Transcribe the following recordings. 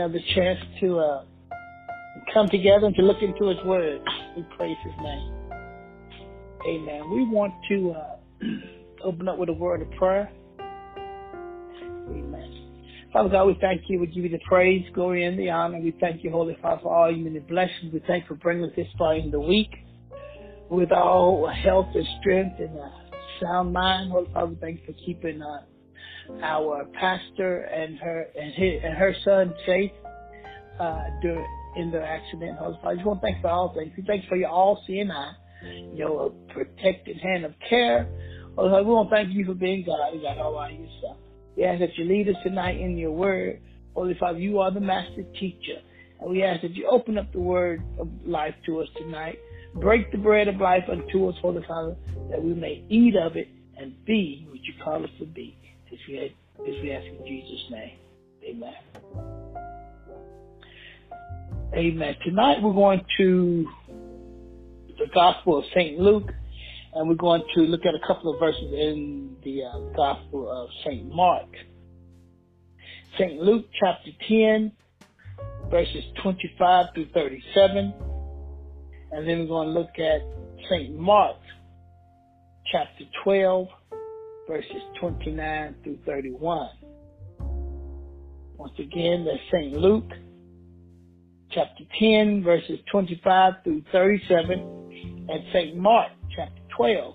have the chance to uh, come together and to look into His Word. We praise His name. Amen. We want to uh, open up with a word of prayer. Amen. Father God, we thank you. We give you the praise, glory, and the honor. We thank you, Holy Father, for all you many blessings. We thank you for bringing us this far in the week with all health and strength and a sound mind. Holy Father, we thank you for keeping uh, our pastor and her and, his, and her son safe uh, in the accident. I just want to thank for all things. We thank you for your all-seeing eye, your protected hand of care. Holy we want to thank you for being God. You got all by yourself. We ask that you lead us tonight in your word. Holy Father, you are the master teacher. And we ask that you open up the word of life to us tonight. Break the bread of life unto us, Holy Father, that we may eat of it and be what you call us to be. This we, this we ask in Jesus' name. Amen. Amen. Tonight we're going to the Gospel of St. Luke, and we're going to look at a couple of verses in the uh, Gospel of St. Mark. St. Luke chapter 10, verses 25 through 37. And then we're going to look at St. Mark chapter 12, verses 29 through 31. Once again, that's St. Luke chapter 10, verses 25 through 37, and St. Mark chapter 12,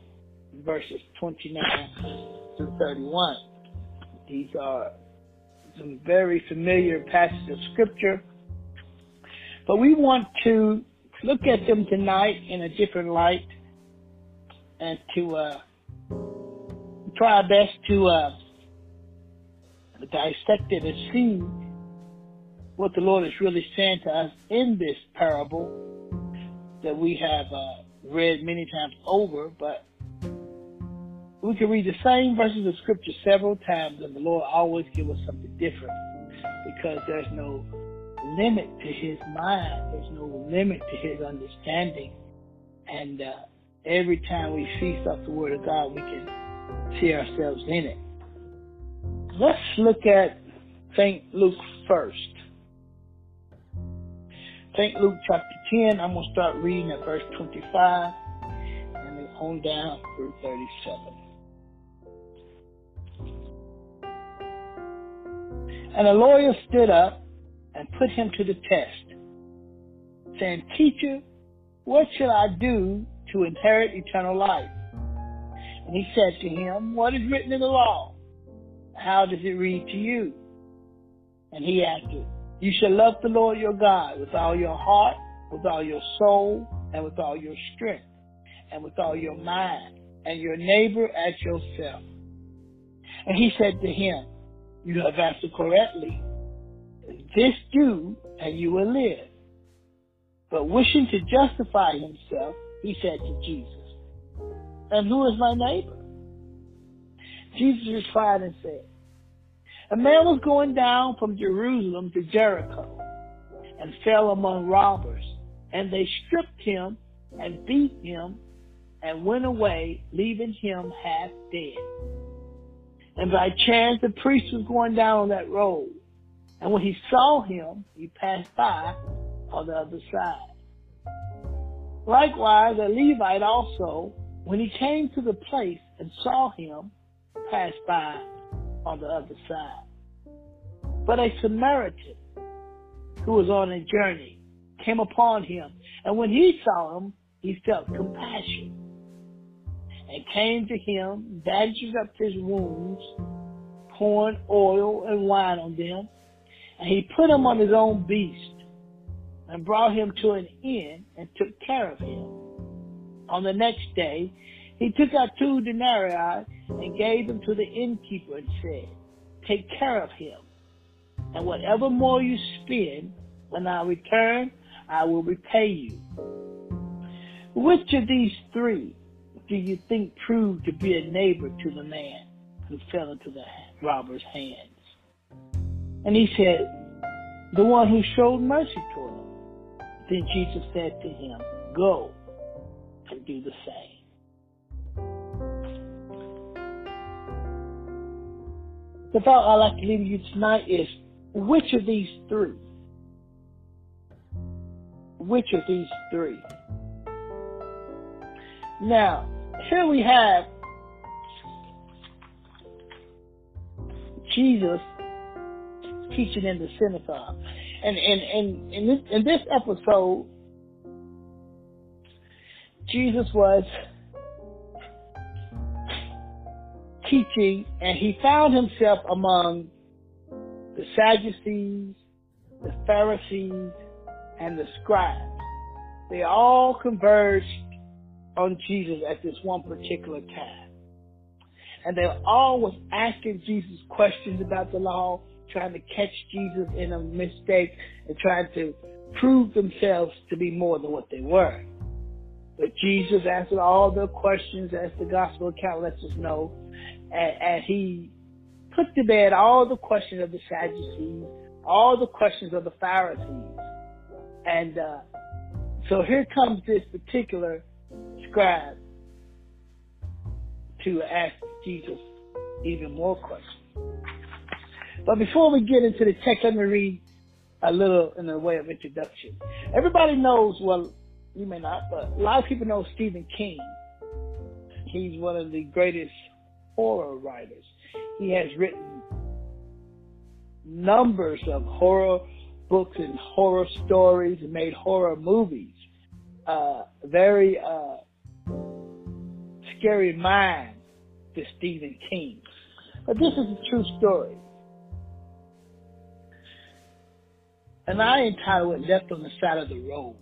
verses 29 through 31. These are some very familiar passages of scripture, but we want to look at them tonight in a different light and to uh, try our best to uh, dissect it and see what the Lord is really saying to us in this parable that we have uh, read many times over, but we can read the same verses of scripture several times and the Lord always give us something different because there's no limit to his mind. There's no limit to his understanding. And uh, every time we see stuff the word of God, we can see ourselves in it. Let's look at St. Luke first. St. Luke chapter 10, I'm going to start reading at verse 25 and then on down through 37. And a lawyer stood up and put him to the test, saying, Teacher, what shall I do to inherit eternal life? And he said to him, What is written in the law? How does it read to you? And he answered, You shall love the Lord your God with all your heart, with all your soul, and with all your strength, and with all your mind, and your neighbor as yourself. And he said to him, You have answered correctly. This do, and you will live. But wishing to justify himself, he said to Jesus, And who is my neighbor? Jesus replied and said, A man was going down from Jerusalem to Jericho and fell among robbers, and they stripped him and beat him and went away, leaving him half dead. And by chance, the priest was going down on that road. And when he saw him, he passed by on the other side. Likewise, a Levite also, when he came to the place and saw him, pass by on the other side. But a Samaritan who was on a journey came upon him, and when he saw him, he felt compassion and came to him, bandaged up his wounds, pouring oil and wine on them, and he put him on his own beast and brought him to an inn and took care of him. On the next day, he took out two denarii and gave them to the innkeeper and said, Take care of him, and whatever more you spend, when I return, I will repay you. Which of these three do you think proved to be a neighbor to the man who fell into the robber's hands? And he said, The one who showed mercy toward him. Then Jesus said to him, Go and do the same. The thought I'd like to leave you tonight is which of these three which of these three? Now, here we have Jesus teaching in the synagogue. And and and this in this episode, Jesus was teaching and he found himself among the Sadducees, the Pharisees, and the scribes. They all converged on Jesus at this one particular time. And they all was asking Jesus questions about the law, trying to catch Jesus in a mistake and trying to prove themselves to be more than what they were. But Jesus answered all the questions as the gospel account lets us know. And, and he put to bed all the questions of the Sadducees, all the questions of the Pharisees. And uh, so here comes this particular scribe to ask Jesus even more questions. But before we get into the text, let me read a little in the way of introduction. Everybody knows, well, you may not, but a lot of people know Stephen King. He's one of the greatest horror writers. He has written numbers of horror books and horror stories and made horror movies. Uh, very uh, scary mind to Stephen King. But this is a true story. And I entitled it Death on the Side of the Road.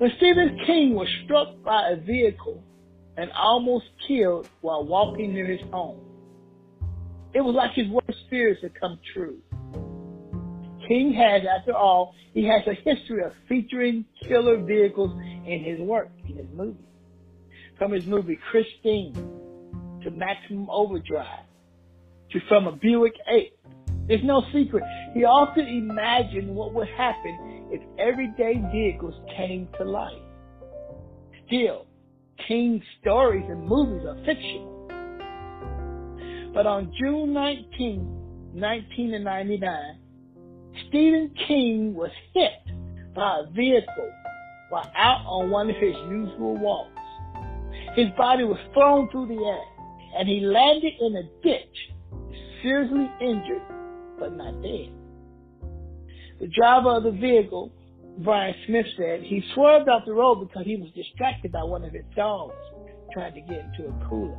When Stephen King was struck by a vehicle and almost killed while walking near his home, it was like his worst fears had come true. King has, after all, he has a history of featuring killer vehicles in his work, in his movies. From his movie Christine to Maximum Overdrive to from a Buick 8. There's no secret. He often imagined what would happen if everyday vehicles came to life. Still, King's stories and movies are fiction. But on June 19, 1999, Stephen King was hit by a vehicle while out on one of his usual walks. His body was thrown through the air and he landed in a ditch, seriously injured but not dead. The driver of the vehicle, Brian Smith said, he swerved off the road because he was distracted by one of his dogs trying to get into a cooler.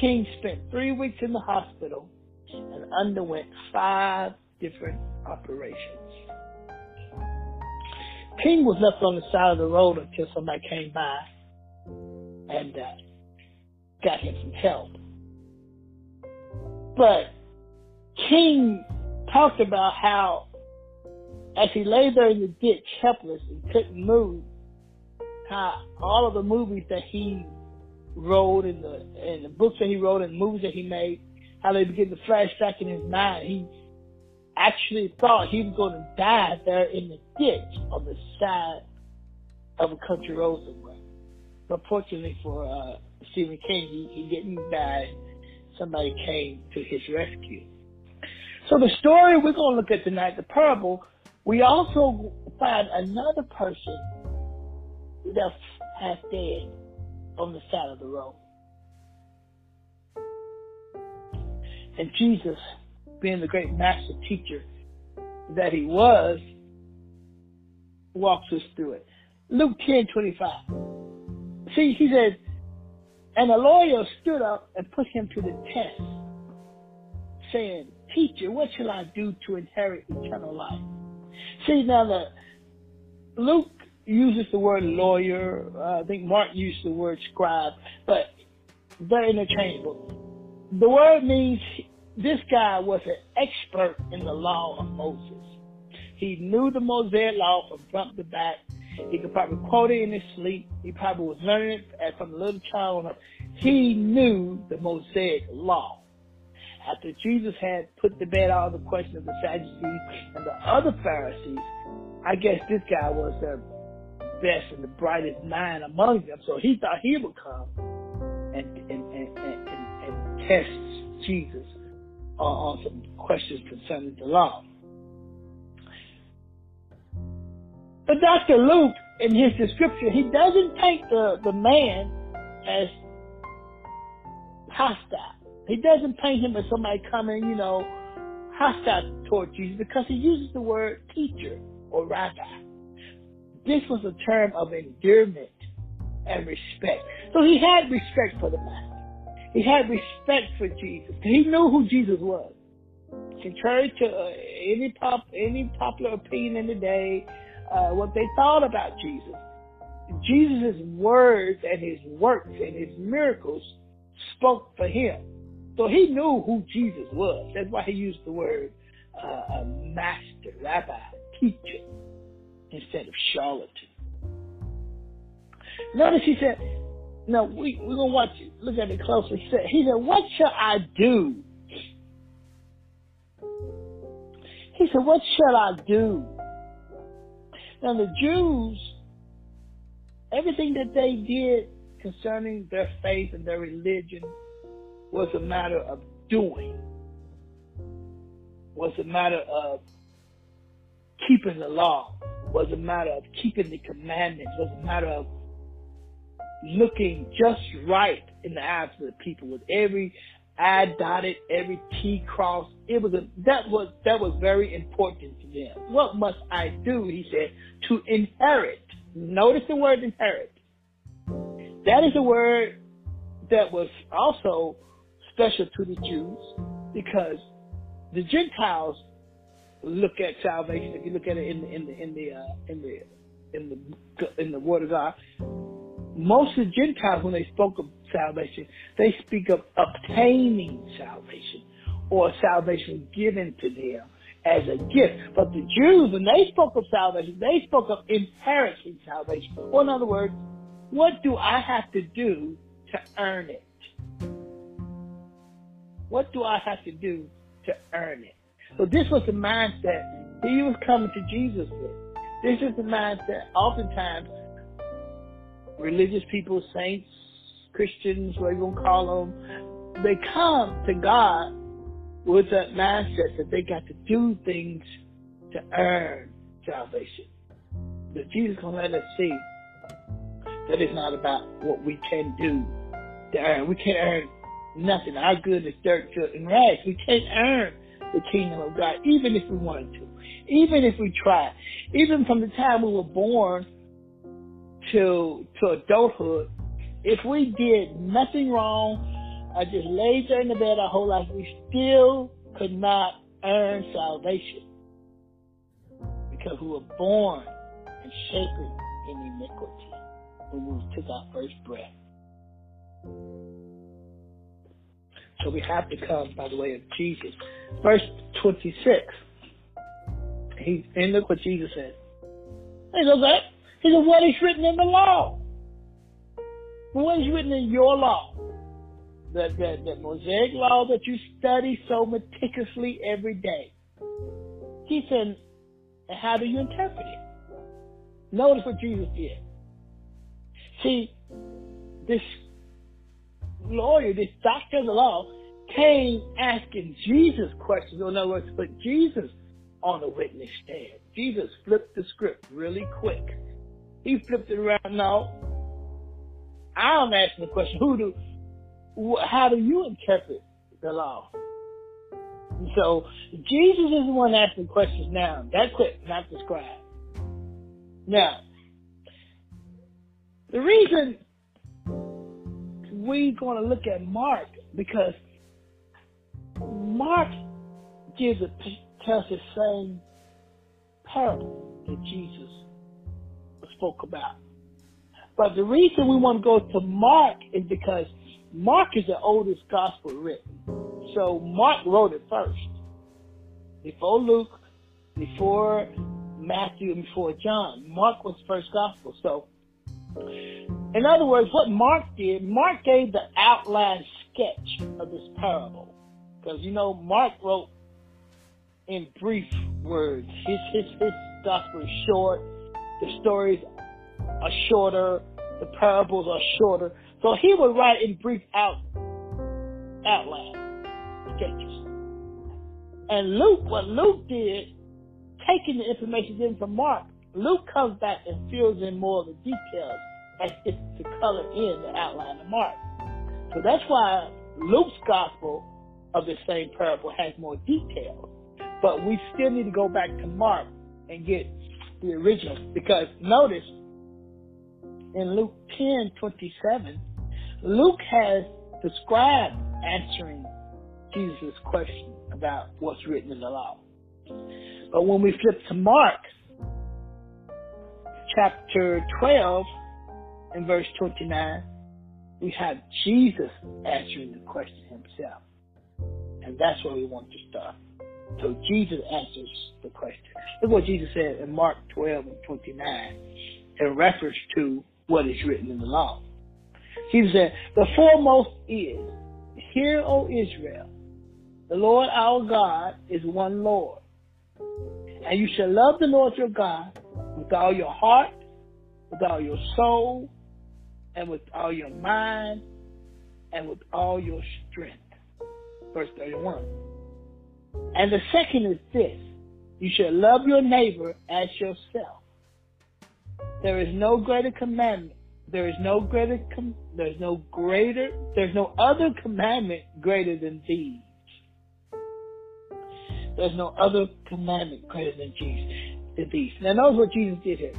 King spent three weeks in the hospital and underwent five different operations. King was left on the side of the road until somebody came by and uh, got him some help. But King talked about how, as he lay there in the ditch, helpless and couldn't move, how all of the movies that he wrote and the and the books that he wrote and the movies that he made, how they began to flash back in his mind. He actually thought he was to die there in the ditch on the side of a country road somewhere. But fortunately for uh, Stephen King, he, he didn't die. Somebody came to his rescue. So the story we're going to look at tonight, the parable, we also find another person that's half dead on the side of the road. And Jesus being the great master teacher that he was, walks us through it. Luke 10 25. See, he says, and the lawyer stood up and put him to the test, saying, Teacher, what shall I do to inherit eternal life? See, now the Luke uses the word lawyer. Uh, I think Mark used the word scribe, but they're interchangeable. The word means this guy was an expert in the law of Moses. He knew the Mosaic law from front to back. He could probably quote it in his sleep. He probably was learning it from a little child. on up. He knew the Mosaic law. After Jesus had put to bed all the questions of the Sadducees and the other Pharisees, I guess this guy was the best and the brightest mind among them. So he thought he would come and and and, and, and test Jesus on, on some questions concerning the law. But Dr. Luke, in his description, he doesn't paint the, the man as hostile. He doesn't paint him as somebody coming, you know, hostile toward Jesus because he uses the word teacher or rabbi. This was a term of endearment and respect. So he had respect for the master. He had respect for Jesus. He knew who Jesus was. Contrary to uh, any pop, any popular opinion in the day, uh, what they thought about Jesus, Jesus' words and his works and his miracles spoke for him. So he knew who Jesus was. That's why he used the word uh, master, rabbi, teacher, instead of charlatan. Notice he said, no, we, we're going to watch it. Look at it closely. He said, he said, what shall I do? He said, what shall I do? Now the Jews, everything that they did concerning their faith and their religion was a matter of doing, was a matter of keeping the law, was a matter of keeping the commandments, was a matter of looking just right in the eyes of the people with every I dotted, every T crossed. It was a, that was that was very important to them. What must I do? He said to inherit. Notice the word inherit. That is a word that was also special to the Jews because the Gentiles look at salvation. If you look at it in the in the in the uh, in the in the in the Word of God, most of the Gentiles, when they spoke of salvation, they speak of obtaining salvation or salvation given to them as a gift. But the Jews, when they spoke of salvation, they spoke of inheriting salvation. Or in other words, what do I have to do to earn it? What do I have to do to earn it? So this was the mindset he was coming to Jesus with. This is the mindset oftentimes religious people, saints, Christians, whatever you want to call them, they come to God with that mindset that they got to do things to earn salvation. But Jesus gonna let us see that it's not about what we can do to earn. We can't earn nothing. Our good is dirt, filth, and rags. We can't earn the kingdom of God, even if we wanted to, even if we tried, Even from the time we were born to to adulthood, if we did nothing wrong, I just laid there in the bed our whole life, we still could not earn salvation because we were born and shapen in iniquity when we took our first breath. So we have to come by the way of Jesus. Verse 26. He, and look what Jesus said. He goes, that. He said, what is written in the law? What is written in your law? That, that, the Mosaic law that you study so meticulously every day. He said, how do you interpret it? Notice what Jesus did. See, this lawyer, this doctor of the law, came asking Jesus questions. In other words, put Jesus on the witness stand. Jesus flipped the script really quick. He flipped it around. Now, I'm asking the question: Who do? How do you interpret the law? And so Jesus is the one asking questions now. That's quick, not the scribe. Now, the reason we're going to look at Mark because Mark gives a tells the same parable that Jesus spoke about. But the reason we want to go to Mark is because Mark is the oldest gospel written. So Mark wrote it first. Before Luke, before Matthew, and before John. Mark was the first gospel. So in other words, what Mark did, Mark gave the outline sketch of this parable. Because, you know, Mark wrote in brief words. His, his, his gospel is short. The stories are shorter. The parables are shorter. So he would write in brief out, outline sketches. And Luke, what Luke did, taking the information in from Mark, Luke comes back and fills in more of the details as if to color in the outline of Mark. So that's why Luke's gospel of the same parable has more details. But we still need to go back to Mark and get the original. Because notice in Luke 10 27, Luke has the scribe answering Jesus' question about what's written in the law. But when we flip to Mark, chapter 12, and verse 29, we have Jesus answering the question himself. And that's where we want to start. So Jesus answers the question. Look what Jesus said in Mark 12 and 29 in reference to what is written in the law. Jesus said, The foremost is, Hear, O Israel, the Lord our God is one Lord. And you shall love the Lord your God with all your heart, with all your soul, and with all your mind, and with all your strength. Verse 31. And the second is this you shall love your neighbor as yourself. There is no greater commandment. There is no greater, com- there's no greater, there's no other commandment greater than these. There's no other commandment greater than Jesus, than these. Now notice what Jesus did here.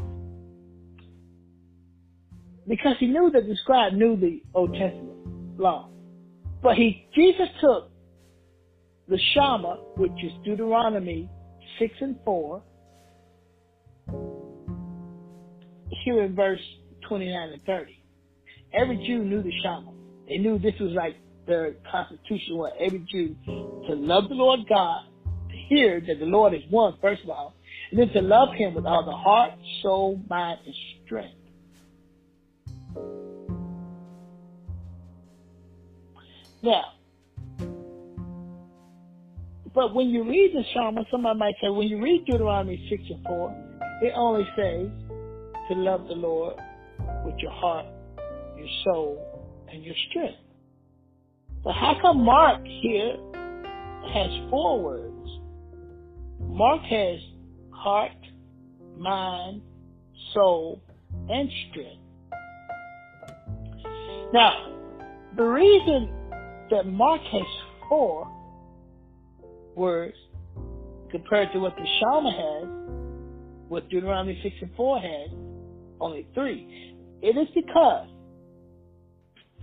Because he knew that the scribe knew the Old Testament law. But he, Jesus took the Shema, which is Deuteronomy 6 and 4, here in verse 29 and 30. Every Jew knew the Shema. They knew this was like their constitution was every Jew to love the Lord God, to hear that the Lord is one, first of all, and then to love him with all the heart, soul, mind, and strength. Now, but when you read the Shema, somebody might say, when you read Deuteronomy 6 and 4, it only says to love the Lord with your heart, your soul, and your strength. But how come Mark here has four words? Mark has heart, mind, soul, and strength. Now, the reason that Mark has four words compared to what the Shema has, what Deuteronomy 6 and 4 has, only three. It is because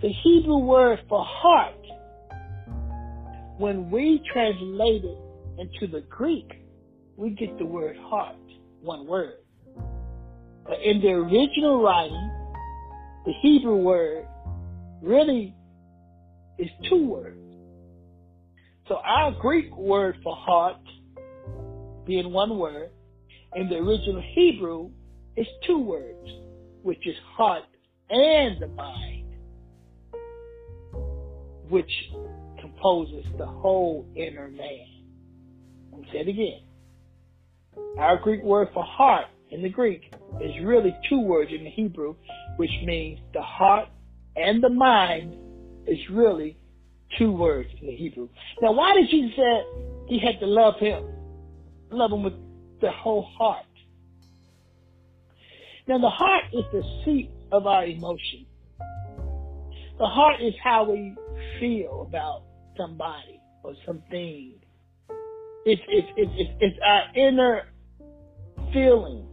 the Hebrew word for heart, when we translate it into the Greek, we get the word heart, one word. But in the original writing, the Hebrew word really is two words. So our Greek word for heart, being one word, in the original Hebrew is two words, which is heart and the mind, which composes the whole inner man. Me say it again. Our Greek word for heart in the Greek is really two words in the Hebrew, which means the heart and the mind is really two words in the Hebrew. Now, why did Jesus say he had to love him? Love him with the whole heart. Now, the heart is the seat of our emotion. The heart is how we feel about somebody or something. It's, it's, it's, it's, our inner feelings.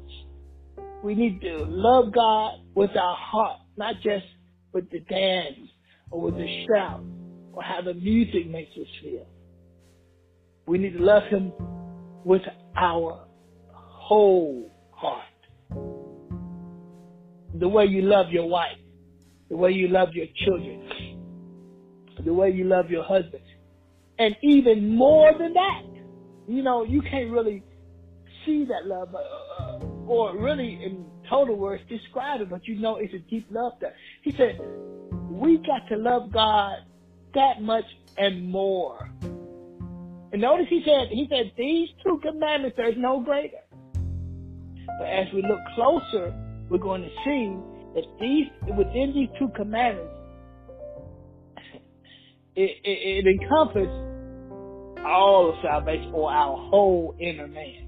We need to love God with our heart, not just with the dance or with the shout or how the music makes us feel. We need to love Him with our whole heart. The way you love your wife, the way you love your children, the way you love your husband, and even more than that. You know, you can't really see that love, uh, or really in total words describe it, but you know it's a deep love That He said, we got to love God that much and more. And notice he said, he said, these two commandments, there's no greater. But as we look closer, we're going to see that these, within these two commandments, it, it, it encompasses all of salvation or our whole inner man.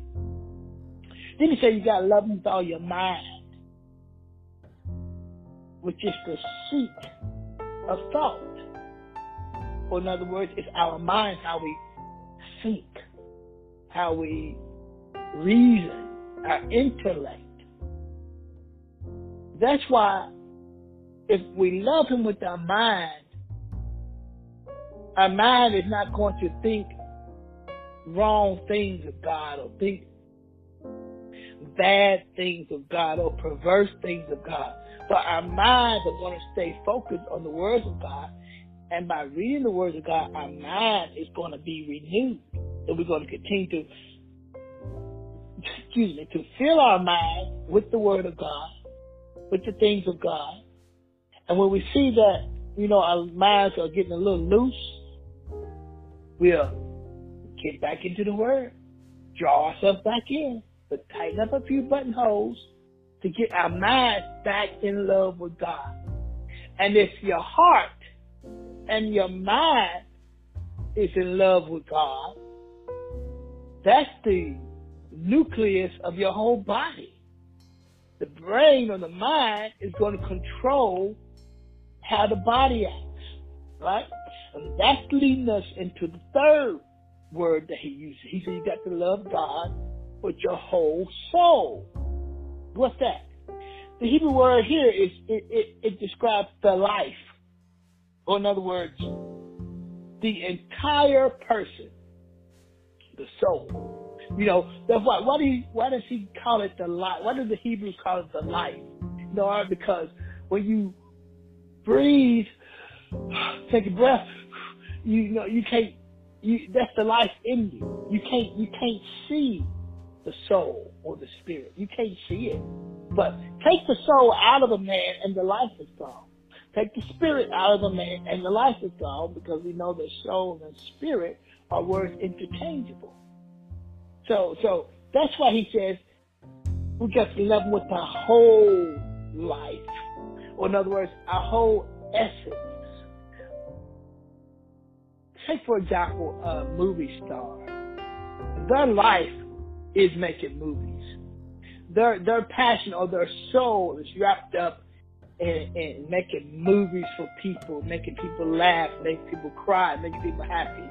Then he said you got to love him with all your mind, which is the seat of thought. Or in other words, it's our minds, how we think, how we reason, our intellect. That's why if we love him with our mind, our mind is not going to think wrong things of God or think bad things of God or perverse things of God. But our minds are going to stay focused on the words of God. And by reading the words of God, our mind is going to be renewed. And we're going to continue to, excuse me, to fill our mind with the word of God, with the things of God. And when we see that, you know, our minds are getting a little loose, we'll get back into the word, draw ourselves back in, but tighten up a few buttonholes to get our minds back in love with God. And if your heart and your mind is in love with God, that's the nucleus of your whole body. The brain or the mind is going to control how the body acts, right? And that's leading us into the third word that he uses. He said you got to love God with your whole soul. What's that? The Hebrew word here is it, it, it describes the life. Or in other words, the entire person, the soul. You know, that's why why do why does he call it the life? Why does the Hebrews call it the life? Know, because when you breathe, take a breath, you know, you can't, you, that's the life in you. You can't, you can't see the soul or the spirit. You can't see it. But take the soul out of a man and the life is gone. Take the spirit out of a man and the life is gone because we know that soul and spirit are words interchangeable. So, so that's why he says we to love with our whole life. Or in other words, our whole essence say for example, a movie star. Their life is making movies. Their their passion or their soul is wrapped up in, in making movies for people, making people laugh, making people cry, making people happy.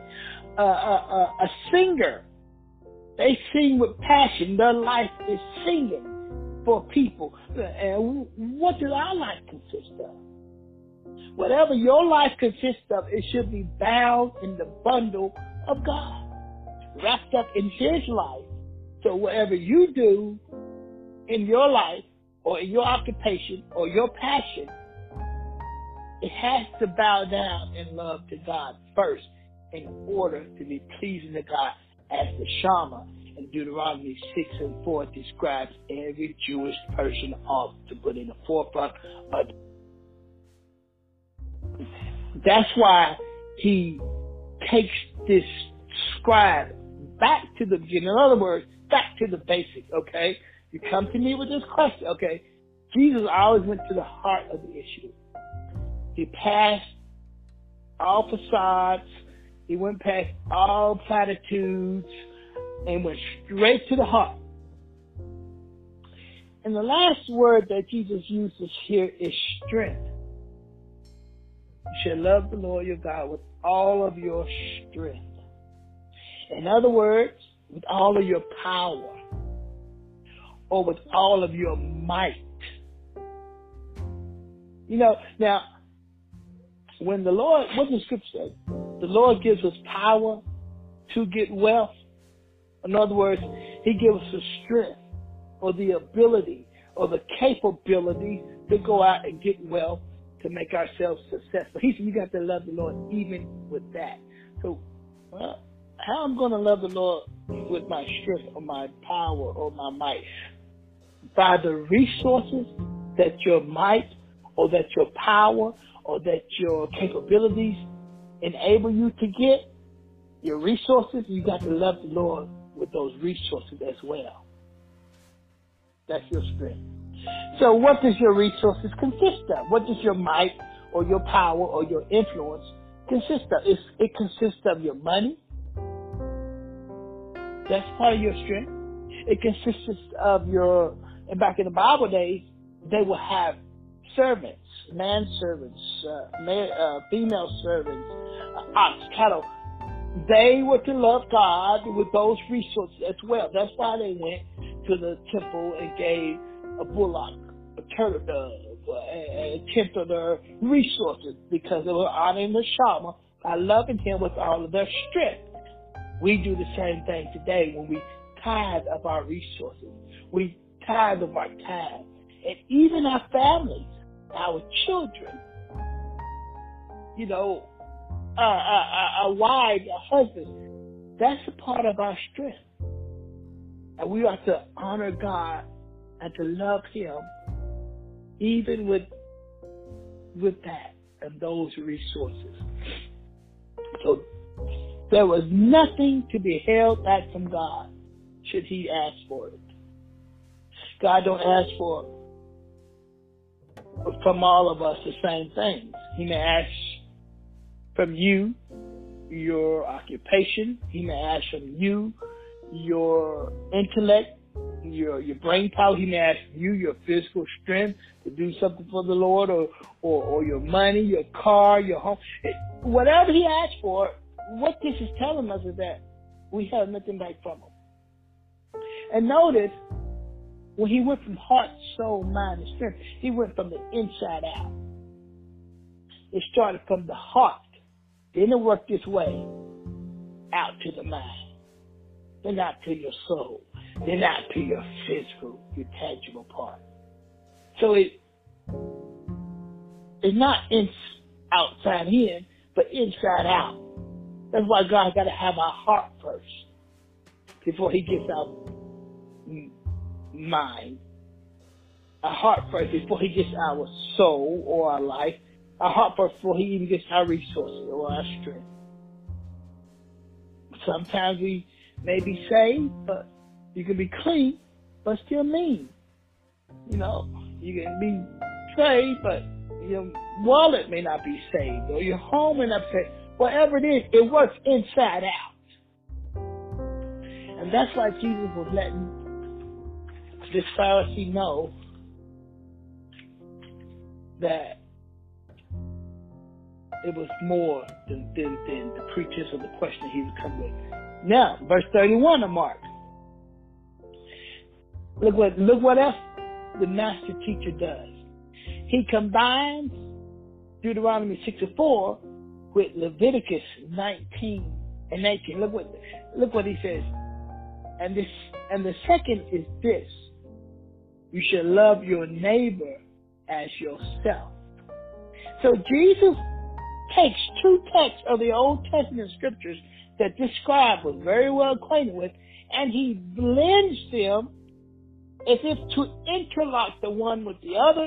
Uh, a singer, they sing with passion. Their life is singing for people. And what does our life consist of? Whatever your life consists of, it should be bound in the bundle of God, wrapped up in His life. So whatever you do in your life or in your occupation or your passion, it has to bow down in love to God first in order to be pleasing to God as the Shema in Deuteronomy 6 and 4 describes every Jewish person ought to put in the forefront of that's why he takes this scribe back to the beginning. In other words, back to the basics, okay? You come to me with this question, okay? Jesus always went to the heart of the issue. He passed all facades. He went past all platitudes and went straight to the heart. And the last word that Jesus uses here is strength. You shall love the Lord your God with all of your strength. In other words, with all of your power or with all of your might. You know, now, when the Lord, what does Scripture say? The Lord gives us power to get wealth. In other words, He gives us the strength or the ability or the capability to go out and get wealth to make ourselves successful. He said, you got to love the Lord even with that. So, well, how I'm going to love the Lord with my strength or my power or my might? By the resources that your might or that your power or that your capabilities enable you to get, your resources, you got to love the Lord with those resources as well. That's your strength. So what does your resources consist of? What does your might or your power or your influence consist of? It's, it consists of your money. That's part of your strength. It consists of your, and back in the Bible days, they will have servants, man servants, uh, male, uh, female servants, uh, ox, cattle. They were to love God with those resources as well. That's why they went to the temple and gave a bullock, a turtle dove, a, a tenth of their resources because they were honoring the Shema by loving Him with all of their strength. We do the same thing today when we tithe of our resources. We tithe of our time. And even our families, our children, you know, our, our, our wives, our husbands, that's a part of our strength. And we are to honor God to love Him even with with that and those resources. So there was nothing to be held back from God should he ask for it. God don't ask for from all of us the same things. He may ask from you your occupation. He may ask from you your intellect, your your brain power. He may ask you your physical strength to do something for the Lord, or or, or your money, your car, your home. Whatever He asks for, what this is telling us is that we have nothing back from Him. And notice when He went from heart, soul, mind, and strength, He went from the inside out. It started from the heart, then it worked its way out to the mind, then out to your soul, then not to your physical, your tangible part. So it it's not in, outside in, but inside out. That's why God got to have our heart first before He gets our mind. Our heart first before He gets our soul or our life. Our heart first before He even gets our resources or our strength. Sometimes we may be saved, but you can be clean, but still mean. You know, you can be saved, but your wallet may not be saved, or your home may not be saved. Whatever it is, it works inside out. And that's why Jesus was letting this Pharisee know that it was more than, than, than the pretense of the question he would come with. Now, verse 31 of Mark. Look what look what else the master teacher does. He combines Deuteronomy 6 and 4 with Leviticus 19 and 19. Look what look what he says. And this and the second is this. You should love your neighbor as yourself. So Jesus takes two texts of the Old Testament scriptures that this scribe was very well acquainted with, and he blends them as if to interlock the one with the other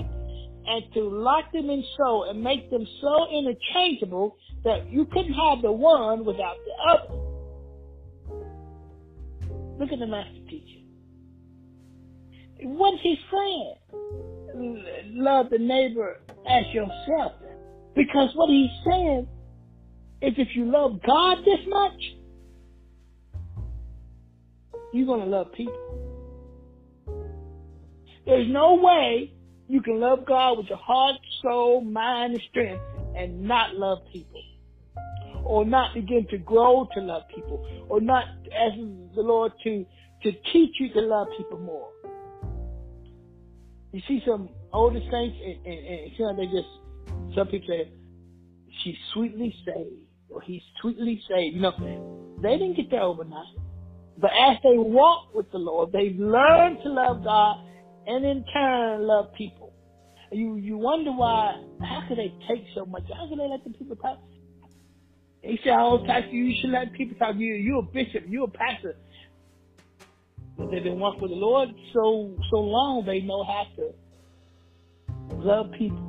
and to lock them in so and make them so interchangeable that you couldn't have the one without the other. Look at the master teacher. What's he saying? Love the neighbor as yourself. Because what he's saying is if you love God this much, you're going to love people. There's no way you can love God with your heart, soul, mind, and strength and not love people. Or not begin to grow to love people. Or not ask the Lord to, to teach you to love people more. You see some older saints and, and, and some they just some people say she's sweetly saved or he's sweetly saved. You know, they didn't get there overnight. But as they walk with the Lord, they've learned to love God and in turn love people. You you wonder why? How could they take so much? How could they let the people talk? They say all the time, you should let people talk. You you're a bishop, you're a pastor. But they've been walking with the Lord so so long, they know how to love people.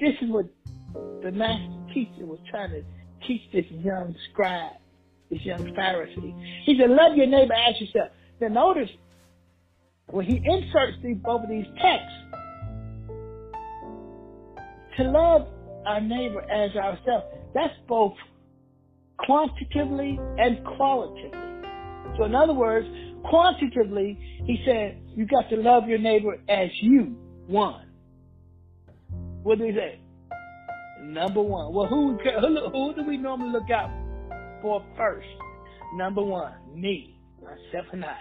This is what the master teacher was trying to teach this young scribe, this young Pharisee. He said, "Love your neighbor as yourself." Notice when he inserts these both of these texts to love our neighbor as ourselves. That's both quantitatively and qualitatively. So in other words, quantitatively, he said, you got to love your neighbor as you, one. What do he say? Number one. Well, who, who, who do we normally look out for first? Number one, me, myself and I.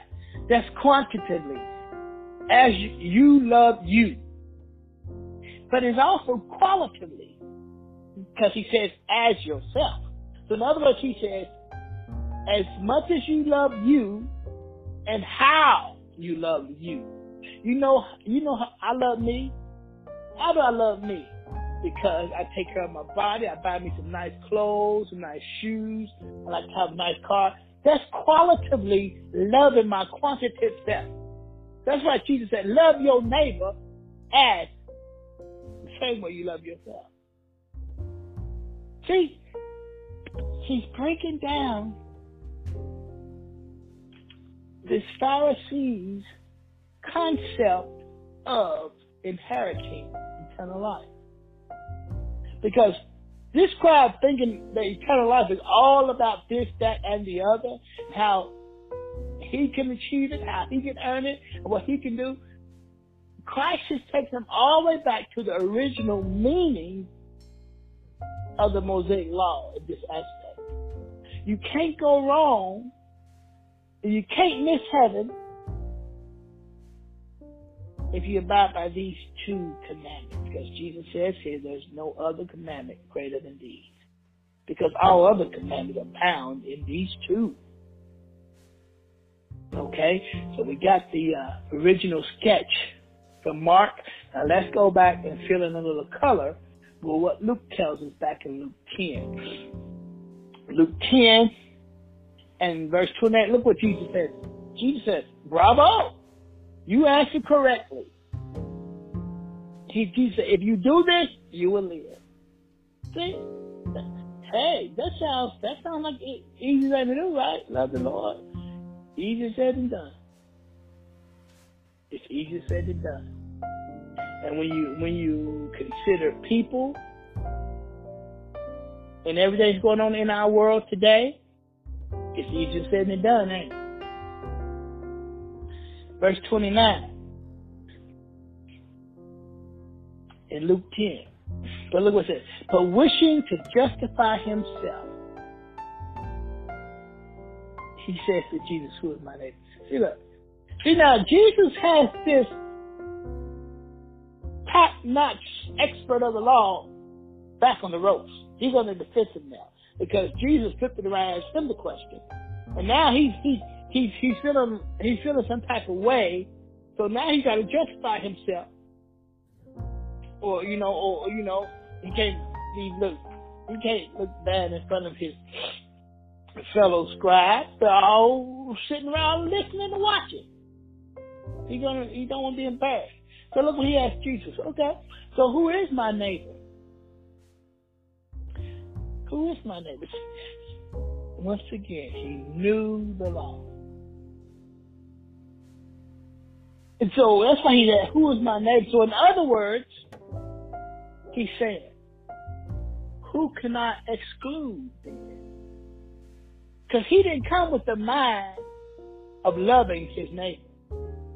That's quantitatively. As you love you. But it's also qualitatively. Because he says, as yourself. So in other words, he says, as much as you love you and how you love you. You know, you know how I love me. How do I love me? Because I take care of my body. I buy me some nice clothes, some nice shoes. I like to have a nice car. That's qualitatively loving my quantitative self. That's why Jesus said, love your neighbor as the same way you love yourself. See, he's breaking down this Pharisees concept of inheriting eternal life. Because this crowd thinking that eternal life is all about this, that, and the other, how he can achieve it, how he can earn it, and what he can do. Christ has taken them all the way back to the original meaning of the Mosaic law in this aspect. You can't go wrong, you can't miss heaven if you abide by these two commandments. Because Jesus says here there's no other commandment greater than these. Because all other commandments are found in these two. Okay? So we got the uh, original sketch from Mark. Now let's go back and fill in a little color with what Luke tells us back in Luke 10. Luke 10 and verse 28, look what Jesus says. Jesus says, bravo! You answered correctly. He, he said, if you do this, you will live. See? Hey, that sounds that sounds like easy thing to do, right? Love the Lord. Easy said and done. It's easy said and done. And when you when you consider people and everything that's going on in our world today, it's easier said than done, ain't it? Verse 29 in Luke 10. But look what it says. But wishing to justify himself, he says to Jesus, Who is my neighbor? See, look. See, now, Jesus has this top notch expert of the law back on the ropes. He's on the defensive now because Jesus flipped it around and asked him the question. And now he's, he's, he's, he's feeling, he's feeling some type of way. So now he's got to justify himself. Or, you know, or, you know, he can't, he look, he can't look bad in front of his fellow scribes. They're all sitting around listening and watching. He gonna, he don't want to be embarrassed. So look what he asked Jesus. Okay, so who is my neighbor? Who is my neighbor? Once again, he knew the law. And so that's why he said, Who is my neighbor? So, in other words, he said, Who can I exclude Because he didn't come with the mind of loving his neighbor.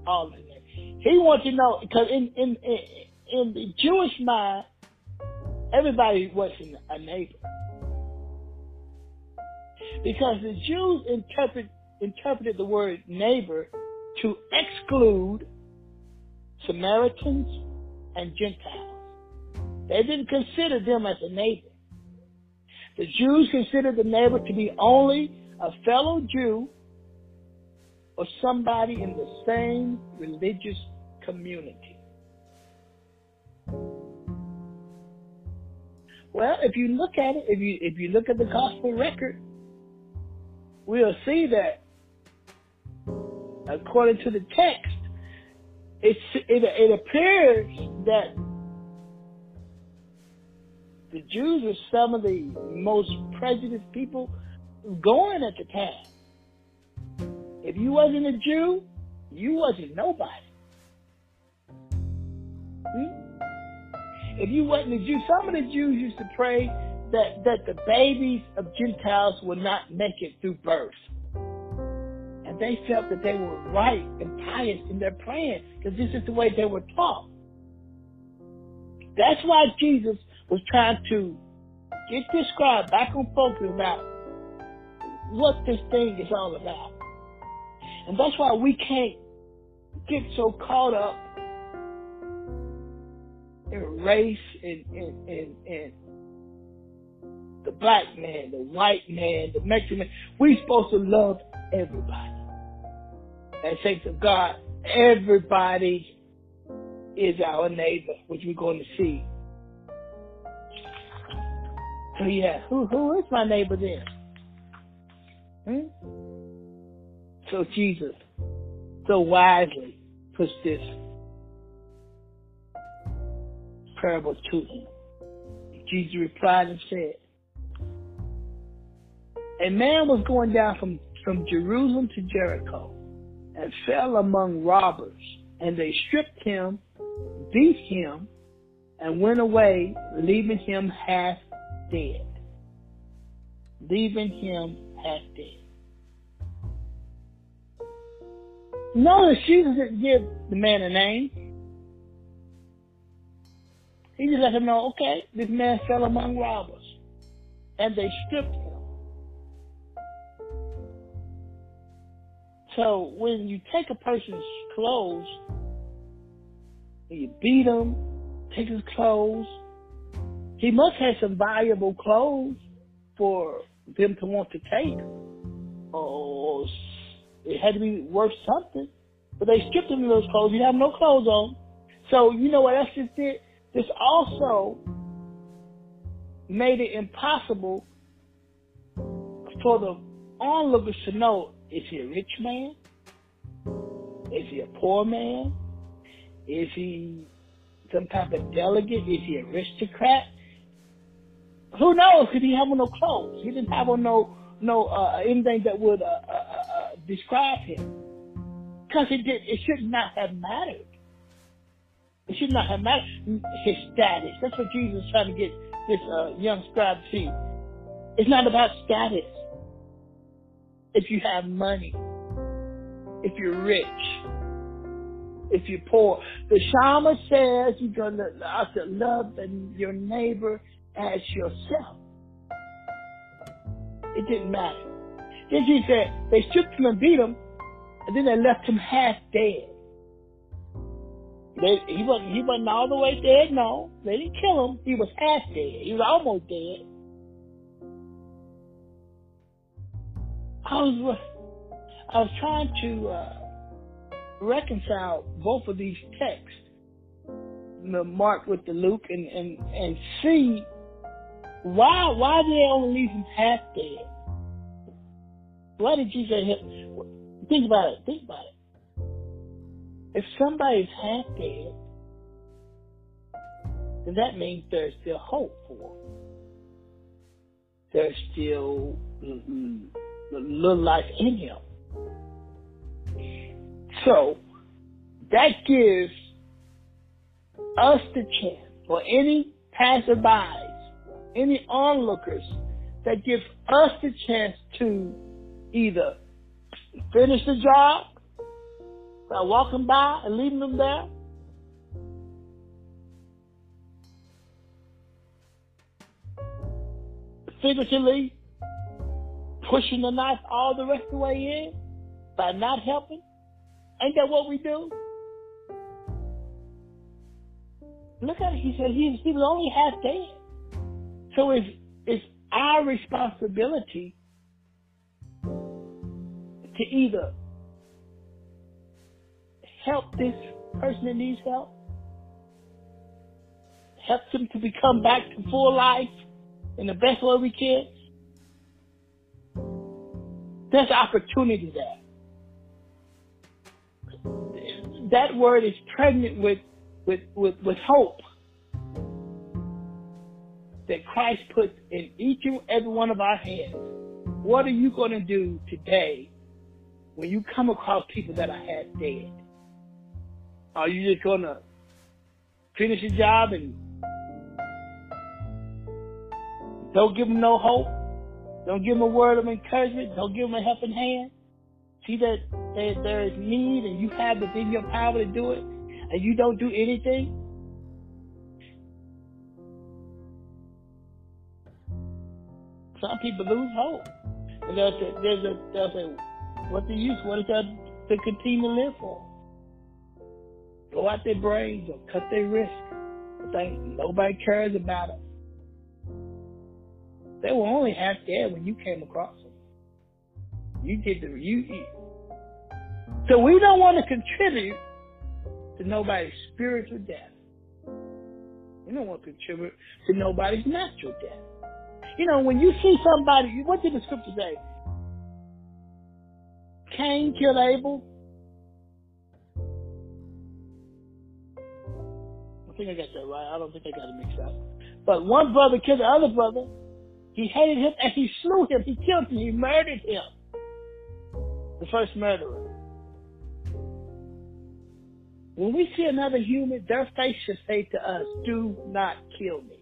All of it. He wants to know, because in, in, in, in the Jewish mind, everybody wasn't a neighbor. Because the Jews interpret, interpreted the word neighbor to exclude Samaritans and Gentiles. They didn't consider them as a neighbor. The Jews considered the neighbor to be only a fellow Jew or somebody in the same religious community. Well, if you look at it, if you if you look at the gospel record, we'll see that according to the text, it, it, it appears that the Jews were some of the most prejudiced people going at the time. If you wasn't a Jew, you wasn't nobody. Hmm? If you wasn't a Jew, some of the Jews used to pray that, that the babies of Gentiles would not make it through birth. and they felt that they were right and pious in their praying because this is the way they were taught. That's why Jesus was trying to get this scribe back on focus about what this thing is all about. And that's why we can't get so caught up in race and, and, and, and the black man, the white man, the Mexican man. We're supposed to love everybody. And thanks to God, everybody is our neighbor, which we're going to see. So yeah, who who is my neighbor then? Hmm? So Jesus so wisely puts this parable to him. Jesus replied and said, A man was going down from, from Jerusalem to Jericho and fell among robbers, and they stripped him, beat him, and went away, leaving him half dead. Leaving him half dead. Notice Jesus didn't give the man a name. He just let him know, okay, this man fell among robbers. And they stripped him. So when you take a person's clothes, you beat him, take his clothes, he must have some valuable clothes for them to want to take. Or it had to be worth something. But they stripped him of those clothes. He had no clothes on. So you know what else just did? This also made it impossible for the onlookers to know is he a rich man? Is he a poor man? Is he some type of delegate? Is he aristocrat? Who knows? Because he have on no clothes. He didn't have on no no uh, anything that would uh, uh, uh describe him. Because it did. It should not have mattered. It should not have mattered his status. That's what Jesus is trying to get this uh, young scribe to see. It's not about status. If you have money, if you're rich, if you're poor. The Shema says you're going to love your neighbor as yourself. It didn't matter. Then he said they stripped him and beat him, and then they left him half dead. They, he wasn't he wasn't all the way dead. No, they didn't kill him. He was half dead. He was almost dead. I was I was trying to uh, reconcile both of these texts, the Mark with the Luke, and and and see why why they only leave him half dead? Why did Jesus say? Think about it. Think about it. If somebody's half dead, then that means there's still hope for them. There's still a little life in him. So that gives us the chance, for any passerbys, any onlookers, that gives us the chance to either finish the job by walking by and leaving them there? Figuratively, pushing the knife all the rest of the way in by not helping? Ain't that what we do? Look at it. He said he, he was only half dead. So it's, it's our responsibility to either help this person that needs help, help them to become back to full life in the best way we can. There's opportunity there. That word is pregnant with, with, with, with hope that Christ puts in each and every one of our hands. What are you going to do today when you come across people that are half dead? Are you just gonna finish your job and don't give them no hope? Don't give them a word of encouragement? Don't give them a helping hand? see that there is need and you have within your power to do it, and you don't do anything? Some people lose hope. And they'll a, they'll say, what's the use? What is that to continue to live for? Blow out their brains or cut their wrist. Think nobody cares about them. They were only half dead when you came across them. You did the you. So we don't want to contribute to nobody's spiritual death. We don't want to contribute to nobody's natural death. You know, when you see somebody, what did the scripture say? Cain killed Abel. I think I got that right. I don't think I got it mixed up. But one brother killed the other brother. He hated him and he slew him. He killed him. He murdered him. The first murderer. When we see another human, their face should say to us, do not kill me.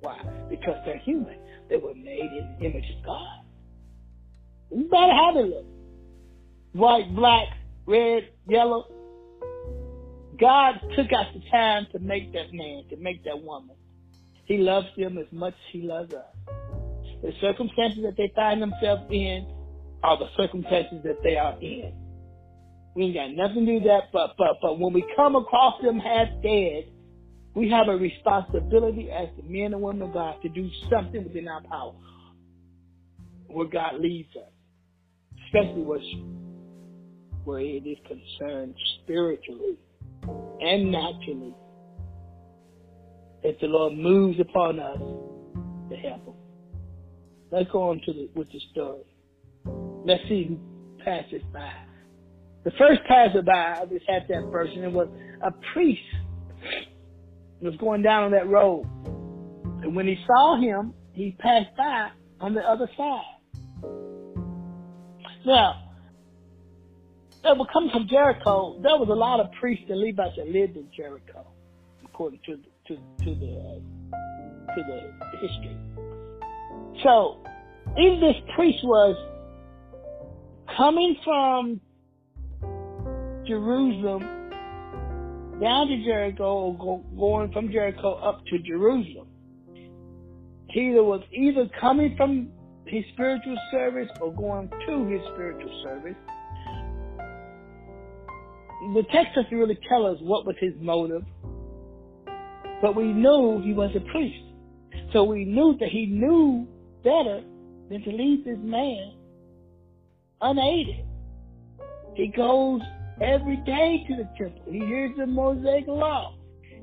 Why? Because they're human. They were made in the image of God. No matter how they look. White, black, red, yellow. God took out the time to make that man, to make that woman. He loves them as much as he loves us. The circumstances that they find themselves in are the circumstances that they are in. We ain't got nothing to do that, but but but when we come across them half dead, we have a responsibility as men and women of God to do something within our power where God leads us, especially where, it is concerned spiritually and naturally. If the Lord moves upon us to help them. Let's go on to the, with the story. Let's see who passes by. The first passerby of this half dead person it was a priest was going down on that road. And when he saw him, he passed by on the other side. Now, they were coming from Jericho. There was a lot of priests and Levites that lived in Jericho, according to to to the uh, to the history. So, if this priest was coming from Jerusalem down to Jericho or go, going from Jericho up to Jerusalem. He was either coming from his spiritual service or going to his spiritual service. The text doesn't really tell us what was his motive, but we knew he was a priest. So we knew that he knew better than to leave this man unaided. He goes every day to the temple. He hears the Mosaic law.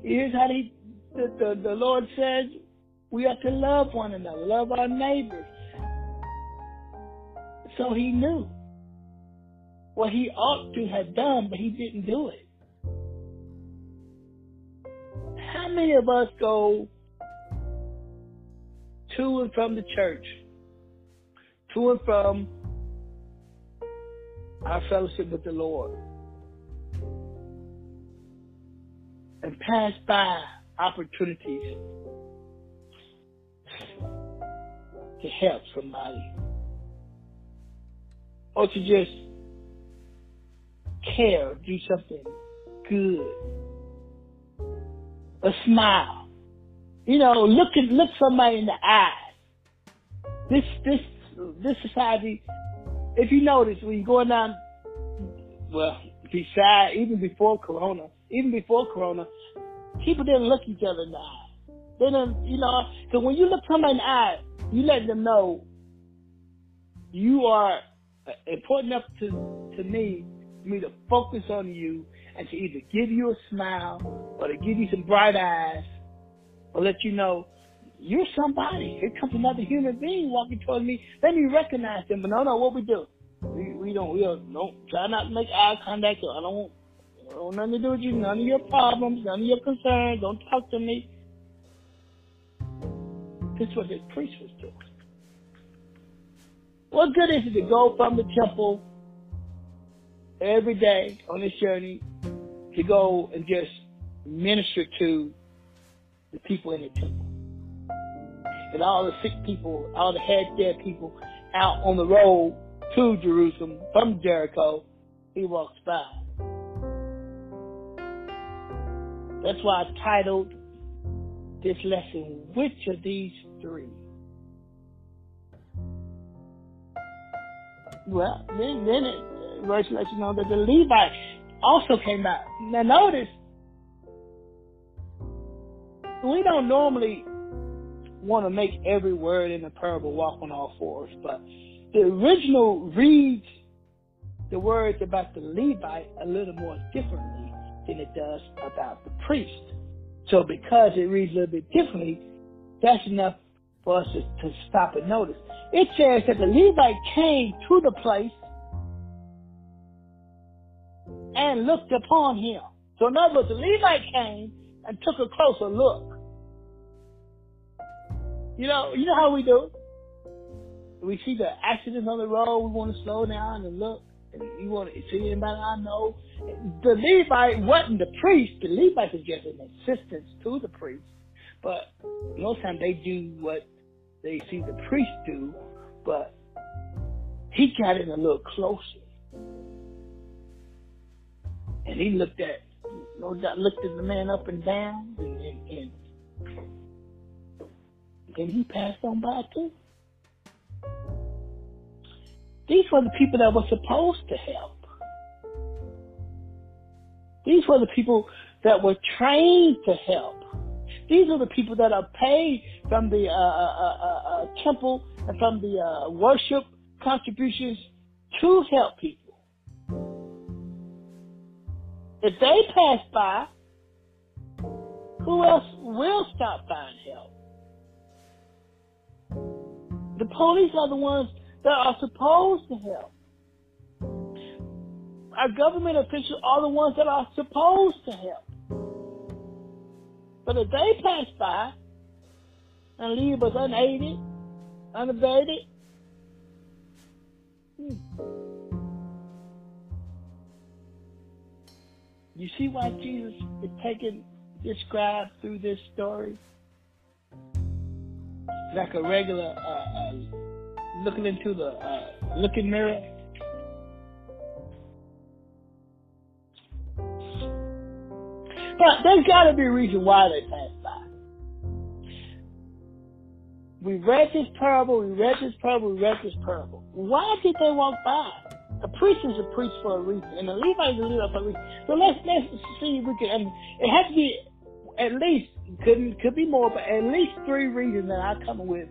He hears how he, the, the, the Lord says we are to love one another, love our neighbors. So he knew what he ought to have done, but he didn't do it. How many of us go to and from the church, to and from our fellowship with the Lord? And pass by opportunities to help somebody or to just care, do something good, a smile. You know, look at look somebody in the eyes. This this this society, if you notice when you're going down, well, beside even before Corona, even before Corona, people didn't look each other in the eye. They didn't, you know, so when you look somebody in the eye, you let them know you are important enough to, to me, for me to focus on you and to either give you a smile or to give you some bright eyes or let you know you're somebody. Here comes another human being walking towards me. Let me recognize them. But no, no, what we do? We, we don't, we don't, don't try not to make eye contact. I don't don't nothing to do with you. None of your problems. None of your concerns. Don't talk to me. This is what this priest was doing. What good is it to go from the temple every day on this journey to go and just minister to the people in the temple? And all the sick people, all the head dead people out on the road to Jerusalem from Jericho, he walks by. That's why I titled this lesson, Which of These Three? Well, then, then it, uh, verse lets you know that the Levites also came out. Now notice, we don't normally want to make every word in the parable walk on all fours, but the original reads the words about the Levite a little more differently than it does about the priest. So because it reads a little bit differently, that's enough for us to, to stop and notice. It says that the Levite came to the place and looked upon him. So in other words, the Levite came and took a closer look. You know, you know how we do. We see the accidents on the road. We want to slow down and look. You want to see anybody I know. The Levite wasn't the priest. The Levite was just an assistant to the priest. But most times they do what they see the priest do. But he got in a little closer. And he looked at, no doubt, looked at the man up and down, and, and, and and he passed on by too. These were the people that were supposed to help. These were the people that were trained to help. These are the people that are paid from the uh, uh, uh, uh temple and from the uh, worship contributions to help people. If they pass by, who else will stop by and help? The police are the ones that are supposed to help. Our government officials are the ones that are supposed to help. But if they pass by and leave us unaided, unabated, hmm. you see why Jesus is taking described through this story? like a regular uh, uh, looking into the uh, looking mirror. But there's got to be a reason why they passed by. We read this parable, we read this parable, we read this parable. Why did they walk by? A priest is a priest for a reason, and a is a Levite for a reason. So let's let's see if we can. And it has to be at least couldn't could be more, but at least three reasons that I come with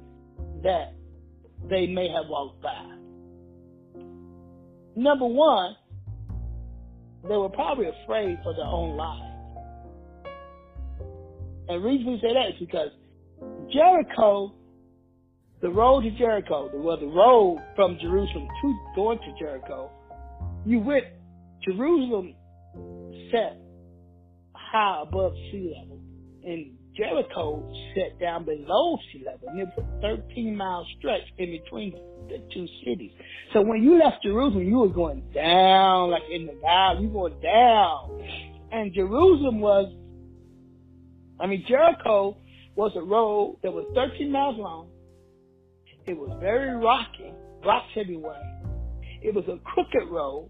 that they may have walked by. Number one, they were probably afraid for their own lives. And the reason we say that is because Jericho, the road to Jericho, well, the road from Jerusalem to going to Jericho, you went Jerusalem set high above sea level and Jericho set down below sea level. And it was a 13 mile stretch in between the two cities. So when you left Jerusalem, you were going down, like in the valley, you were going down. And Jerusalem was, I mean, Jericho was a road that was 13 miles long. It was very rocky, rocks everywhere. It was a crooked road.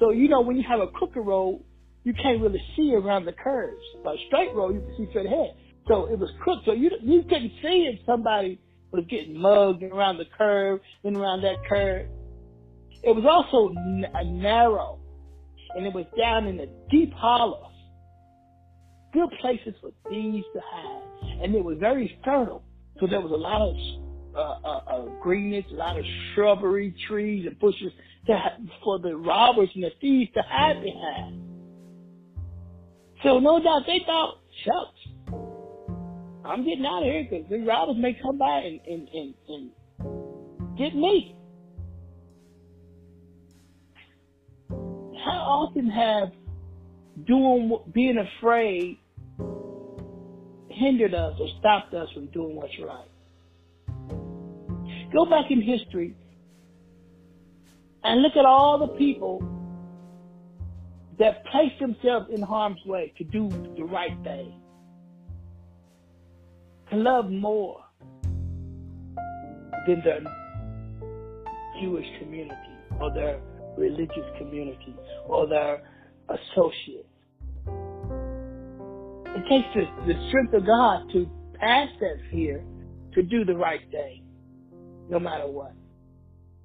So, you know, when you have a crooked road, you can't really see around the curves. But a straight road, you can see straight ahead. So it was crooked. So you you couldn't see if somebody was getting mugged around the curve and around that curve. It was also n- narrow, and it was down in a deep hollow. Good places for thieves to hide, and it was very fertile. So there was a lot of uh, uh, uh, greenness, a lot of shrubbery, trees, and bushes to, for the robbers and the thieves to hide behind. So no doubt they thought, shucks, I'm getting out of here because the robbers may come by and, and, and, and get me. How often have doing being afraid hindered us or stopped us from doing what's right? Go back in history and look at all the people that placed themselves in harm's way to do the right thing, to love more than the Jewish community. or their religious community or their associates. It takes the, the strength of God to pass that fear to do the right thing, no matter what.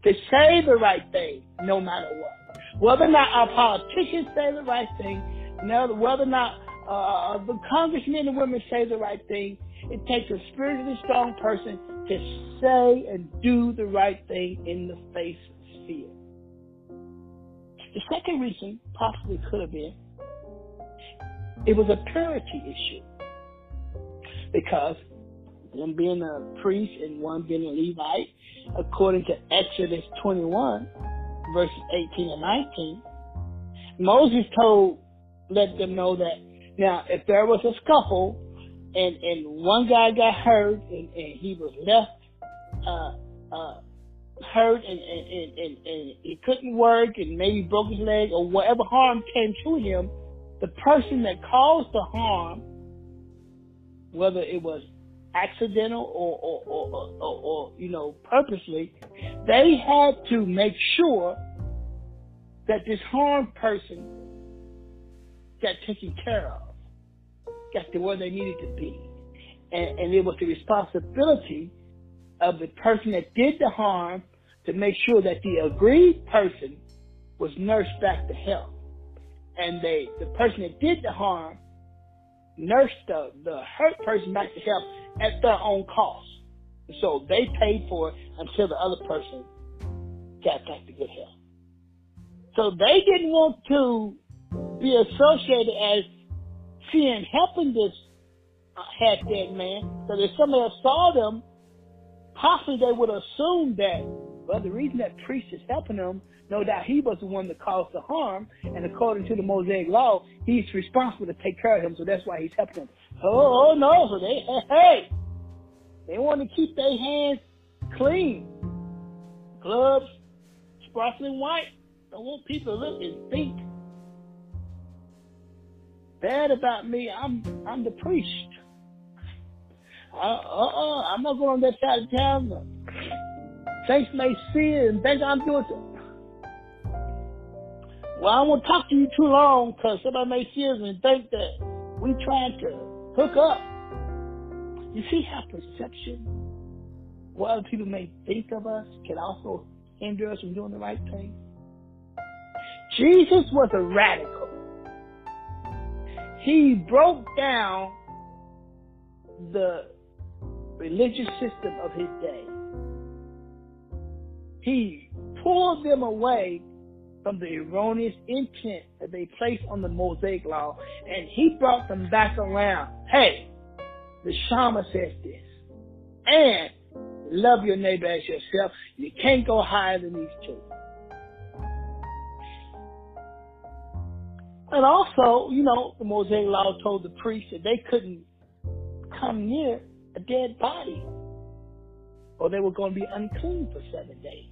To say the right thing, no matter what. Whether or not our politicians say the right thing, whether or not uh, the congressmen and women say the right thing, it takes a spiritually strong person to say and do the right thing in the face of fear. The second reason possibly could have been it was a purity issue. Because one being a priest and one being a Levite, according to Exodus 21, verses 18 and 19, Moses told, let them know that now if there was a scuffle and, and one guy got hurt and, and he was left uh, uh, hurt and, and, and, and, and he couldn't work and maybe broke his leg or whatever harm came to him, the person that caused the harm, whether it was accidental or, or, or, or, or you know, purposely, they had to make sure that this harmed person got taken care of, got to where they needed to be. And, and it was the responsibility of the person that did the harm to make sure that the agreed person was nursed back to health. And they, the person that did the harm nursed the, the hurt person back to health at their own cost. So they paid for it until the other person got back to good health. So they didn't want to be associated as seeing helping this uh, half dead man. So if somebody else saw them, possibly they would assume that well, the reason that priest is helping him, no doubt he was the one that caused the harm, and according to the Mosaic law, he's responsible to take care of him, so that's why he's helping him. Oh, oh no, so they, hey, they want to keep their hands clean. Gloves, sparkling white. Don't want people to look and think bad about me. I'm I'm the priest. Uh uh, I'm not going on that side of town. Saints may and think I'm doing. Well, I won't talk to you too long because somebody may see us and think that we trying to hook up. You see how perception, what other people may think of us, can also hinder us from doing the right thing? Jesus was a radical. He broke down the religious system of his day. He pulled them away from the erroneous intent that they placed on the Mosaic law, and he brought them back around. Hey, the Shema says this, and love your neighbor as yourself. You can't go higher than these two. And also, you know, the Mosaic law told the priests that they couldn't come near a dead body, or they were going to be unclean for seven days.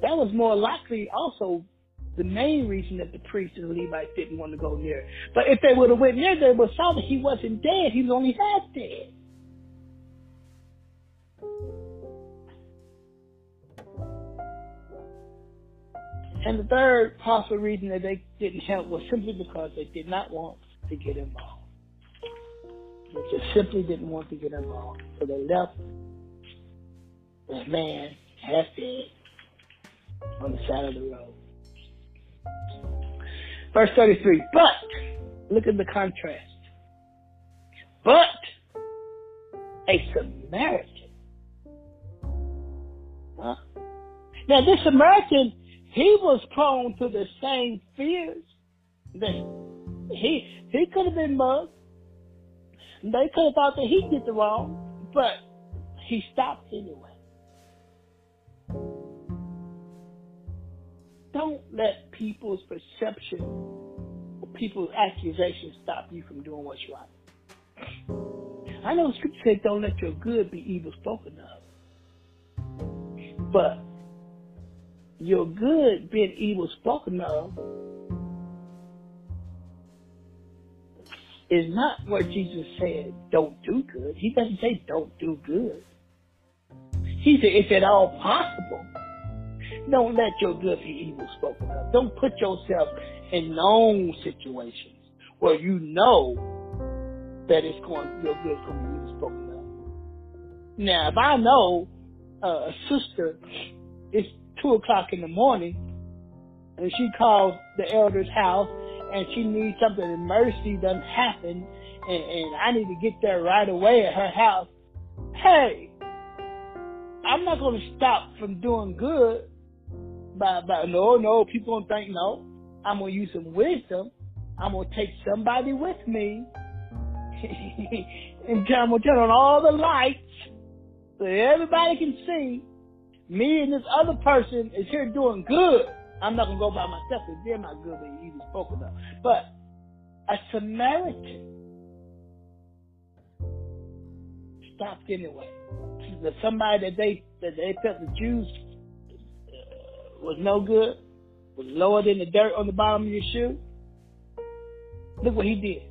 That was more likely also the main reason that the priests and the Levites didn't want to go near. But if they would have went near, they would have saw that he wasn't dead. He was only half dead. And the third possible reason that they didn't help was simply because they did not want to get involved. They just simply didn't want to get involved. So they left this man half dead on the side of the road. Verse 33. But, look at the contrast. But, a Samaritan. Huh? Now, this Samaritan, he was prone to the same fears that he he could have been mugged. They could have thought that he did the wrong, but he stopped anyway. Don't let people's perception or people's accusations stop you from doing what's right. I know scripture says don't let your good be evil spoken of. But your good being evil spoken of is not what Jesus said, don't do good. He doesn't say don't do good. He said it's at all possible Don't let your good be evil spoken of. Don't put yourself in known situations where you know that it's going, your good's going to be evil spoken of. Now, if I know uh, a sister, it's two o'clock in the morning, and she calls the elder's house, and she needs something, mercy doesn't happen, and, and I need to get there right away at her house. Hey, I'm not going to stop from doing good by, by, no, no, people don't think, no. I'm going to use some wisdom. I'm going to take somebody with me. and I'm to turn on all the lights so everybody can see me and this other person is here doing good. I'm not to go by myself because they're not good when you even spoken of. But a Samaritan stopped anyway. Somebody that they that they felt the Jews uh, was no good, was lower than the dirt on the bottom of your shoe. Look what he did.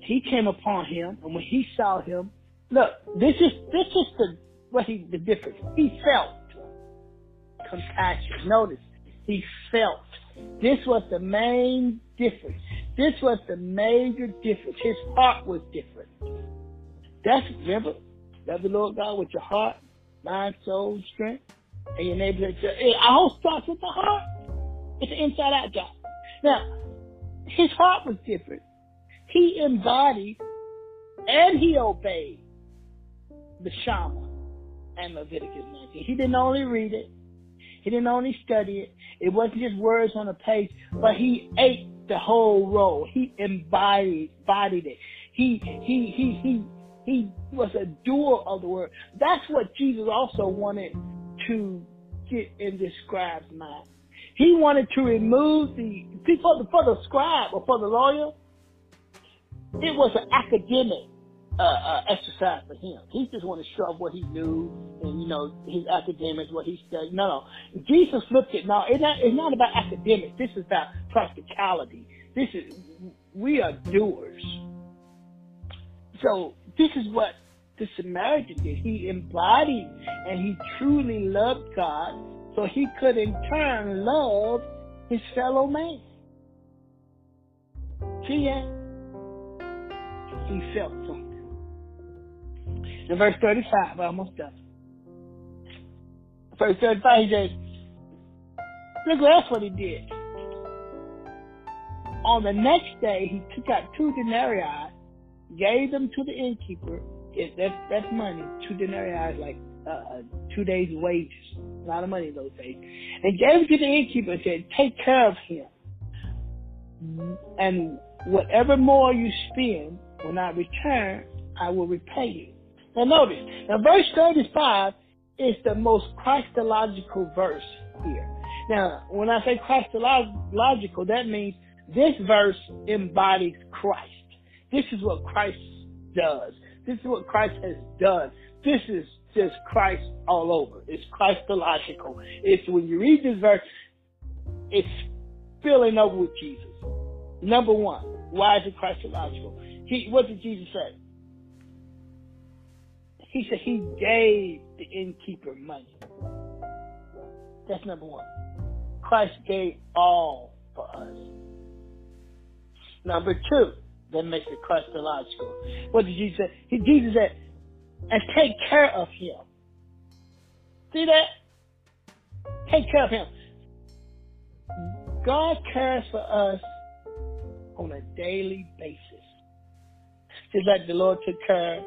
He came upon him, and when he saw him, look, this is this is the what he the difference. He felt compassion. Notice he felt. This was the main difference. This was the major difference. His heart was different. That's remember, love the Lord God with your heart, mind, soul, strength, and your neighbor. It all starts with the heart. It's an inside out job. Now, his heart was different. He embodied and he obeyed the Shema and Leviticus 19. He didn't only read it. He didn't only study it. It wasn't just words on a page, but he ate the whole role. He embodied, it. He, he, he, he he was a doer of the word. That's what Jesus also wanted to get in the scribe's mind. He wanted to remove the the, for the scribe or for the lawyer. It was an academic uh, uh, exercise for him. He just wanted to show off what he knew and you know his academics, what he studied. No, no. Jesus looked at no. It's not. It's not about academics. This is about practicality. This is we are doers. So this is what the Samaritan did. He embodied and he truly loved God, so he could in turn love his fellow man. See that? He felt something. In verse 35, I almost done. Verse 35, he says, Look, that's what he did. On the next day, he took out two denarii gave them to the innkeeper. It, that's that's money. Two denarii is like uh, uh, two days' wages. A lot of money those days. And gave it to the innkeeper and said, "Take care of him, and whatever more you spend, when I return, I will repay you." Now notice, now verse thirty-five is the most Christological verse here. Now, when I say Christological, that means this verse embodies Christ. This is what Christ does. This is what Christ has done. This is just Christ all over. It's Christological. It's when you read this verse, it's filling up with Jesus. Number one, why is it Christological? He, what did Jesus say? He said he gave the innkeeper money. That's number one. Christ gave all for us. Number two, that makes it Christological. What did Jesus say? He, Jesus said, and take care of him. See that? Take care of him. God cares for us on a daily basis. Just like the Lord took care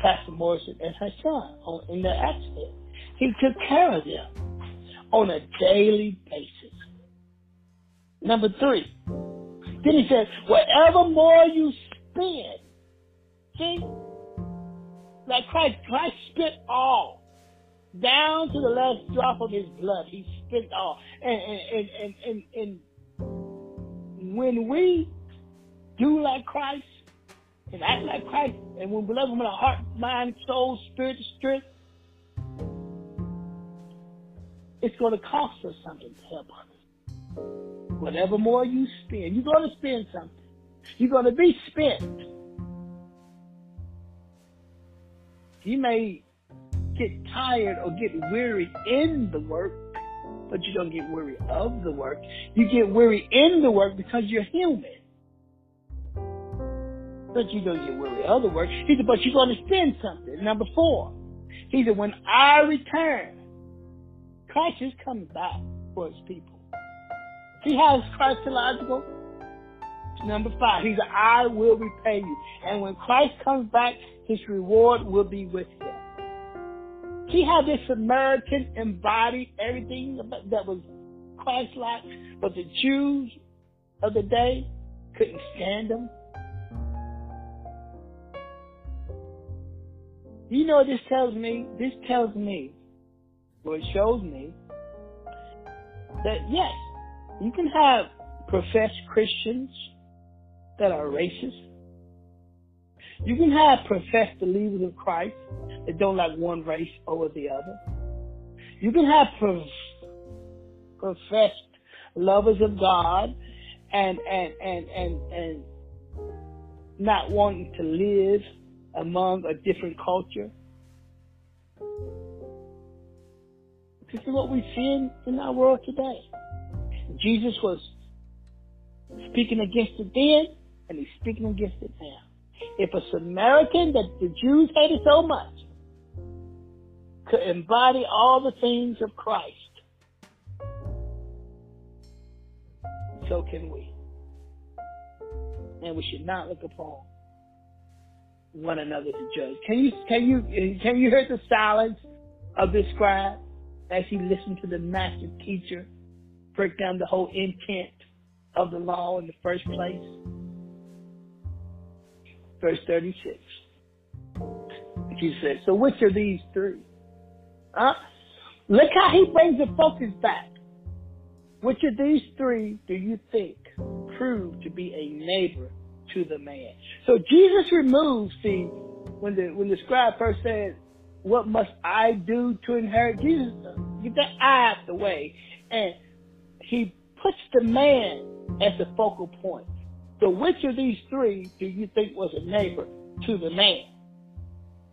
Pastor Morrison and her son on, in the accident. He took care of them on a daily basis. Number three, then he says, whatever more you spend, see, like Christ, Christ spent all down to the last drop of his blood. He spent all, and and and and, and when we do like Christ and act like Christ, and when we love Him in our heart, mind, soul, spirit, strength, it's going to cost us something to help others. Whatever more you spend, you're going to spend something. You're going to be spent. You may get tired or get weary in the work, but you don't get weary of the work. You get weary in the work because you're human. But you get weary of the work. He said, but you're going to spend something. Number four. He said, when I return, Christ is coming back for his people. See how it's Christological? Number five, he said, I will repay you. And when Christ comes back, his reward will be with him. See how this Samaritan embodied everything that was Christ-like, but the Jews of the day couldn't stand him. You know what this tells me? This tells me, or it shows me, that yes, you can have professed Christians that are racist. You can have professed believers of Christ that don't like one race over the other. You can have professed lovers of God and and and and and not wanting to live among a different culture. This is what we see in, our world today. Jesus was speaking against it then, and he's speaking against it now. If a Samaritan that the Jews hated so much could embody all the things of Christ, so can we. And we should not look upon one another to judge. Can you can you can you hear the silence of this scribe as he listened to the master teacher break down the whole intent of the law in the first place? Verse 36. He says, So which are these three? Huh? Look how he brings the focus back. Which of these three do you think proved to be a neighbor to the man. So Jesus removes the when the when the scribe first said, "What must I do to inherit?" Jesus get that I out the way, and he puts the man as the focal point. So which of these three do you think was a neighbor to the man?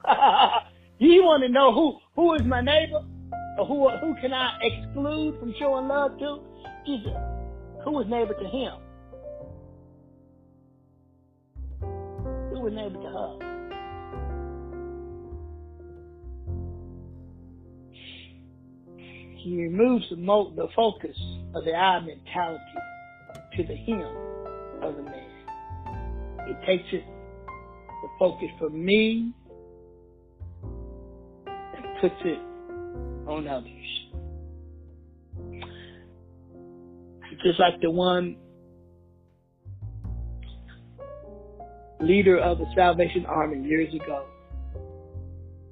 you want to know who who is my neighbor, or who who can I exclude from showing love to? Jesus, who was neighbor to him? Was able to hug. He removes the, mo- the focus of the I mentality to the him of the man. He takes it, the focus from me, and puts it on others. Just like the one leader of the Salvation Army years ago.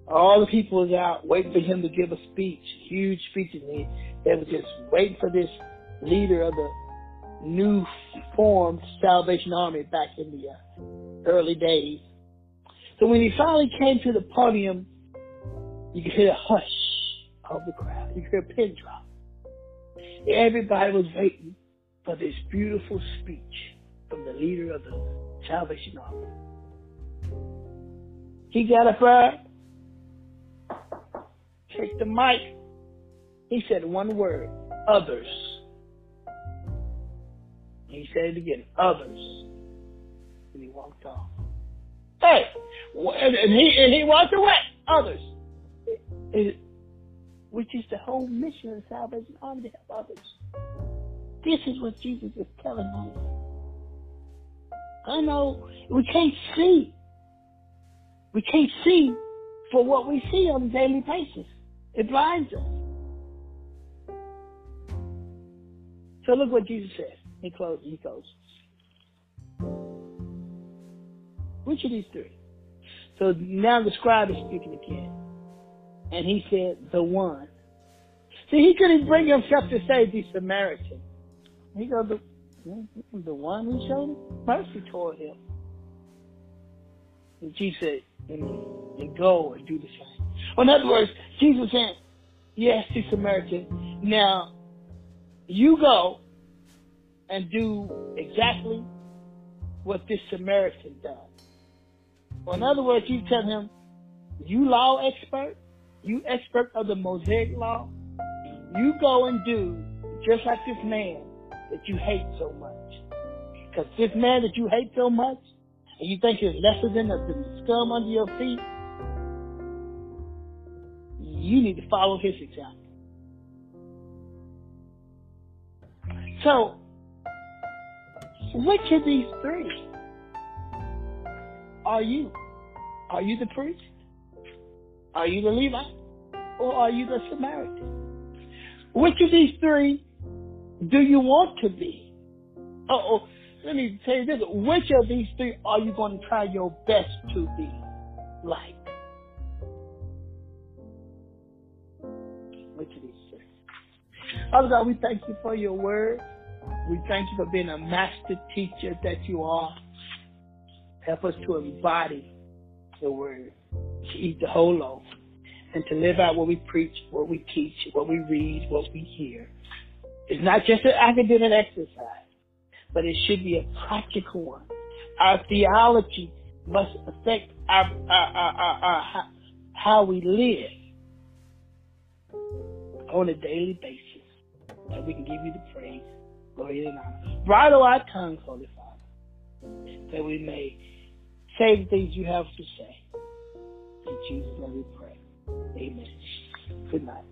All the people was out waiting for him to give a speech, huge speech, and they, they were just waiting for this leader of the new formed Salvation Army back in the uh, early days. So when he finally came to the podium, you could hear a hush of the crowd. You could hear a pin drop. Everybody was waiting for this beautiful speech from the leader of the Salvation Army. He got up there, take the mic. He said one word, others. He said it again, others. And he walked off. Hey, and he and he walked away. Others, which is the whole mission of the Salvation Army to help others. This is what Jesus is telling us. I know we can't see. We can't see for what we see on a daily basis. It blinds us. So look what Jesus says. He closes. He. Which of these three? So now the scribe is speaking again. And he said, the one. See, he couldn't bring himself to say the Samaritan. He goes, the one who showed mercy toward him. And Jesus said, and, go and do the same. Well, in other words, Jesus said, yes, to Samaritan. Now, you go and do exactly what this Samaritan does. Well, in other words, you tell him, you law expert, you expert of the Mosaic law, you go and do just like this man that you hate so much. Because this man that you hate so much, and you think is lesser than the, scum under your feet, you need to follow his example. So, which of these three are you? Are you the priest? Are you the Levite? Or are you the Samaritan? Which of these three do you want to be? Oh, let me tell you this. Which of these three are you going to try your best to be like? Which of these three? Father God, we thank you for your word. We thank you for being a master teacher that you are. Help us to embody the word, to eat the whole loaf, and to live out what we preach, what we teach, what we read, what we hear. It's not just an academic exercise, but it should be a practical one. Our theology must affect our, our, our, how we live on a daily basis, that we can give you the praise, glory, and honor. Bridle our tongues, Holy Father, that we may say the things you have to say. In Jesus' name we pray. Amen. Good night.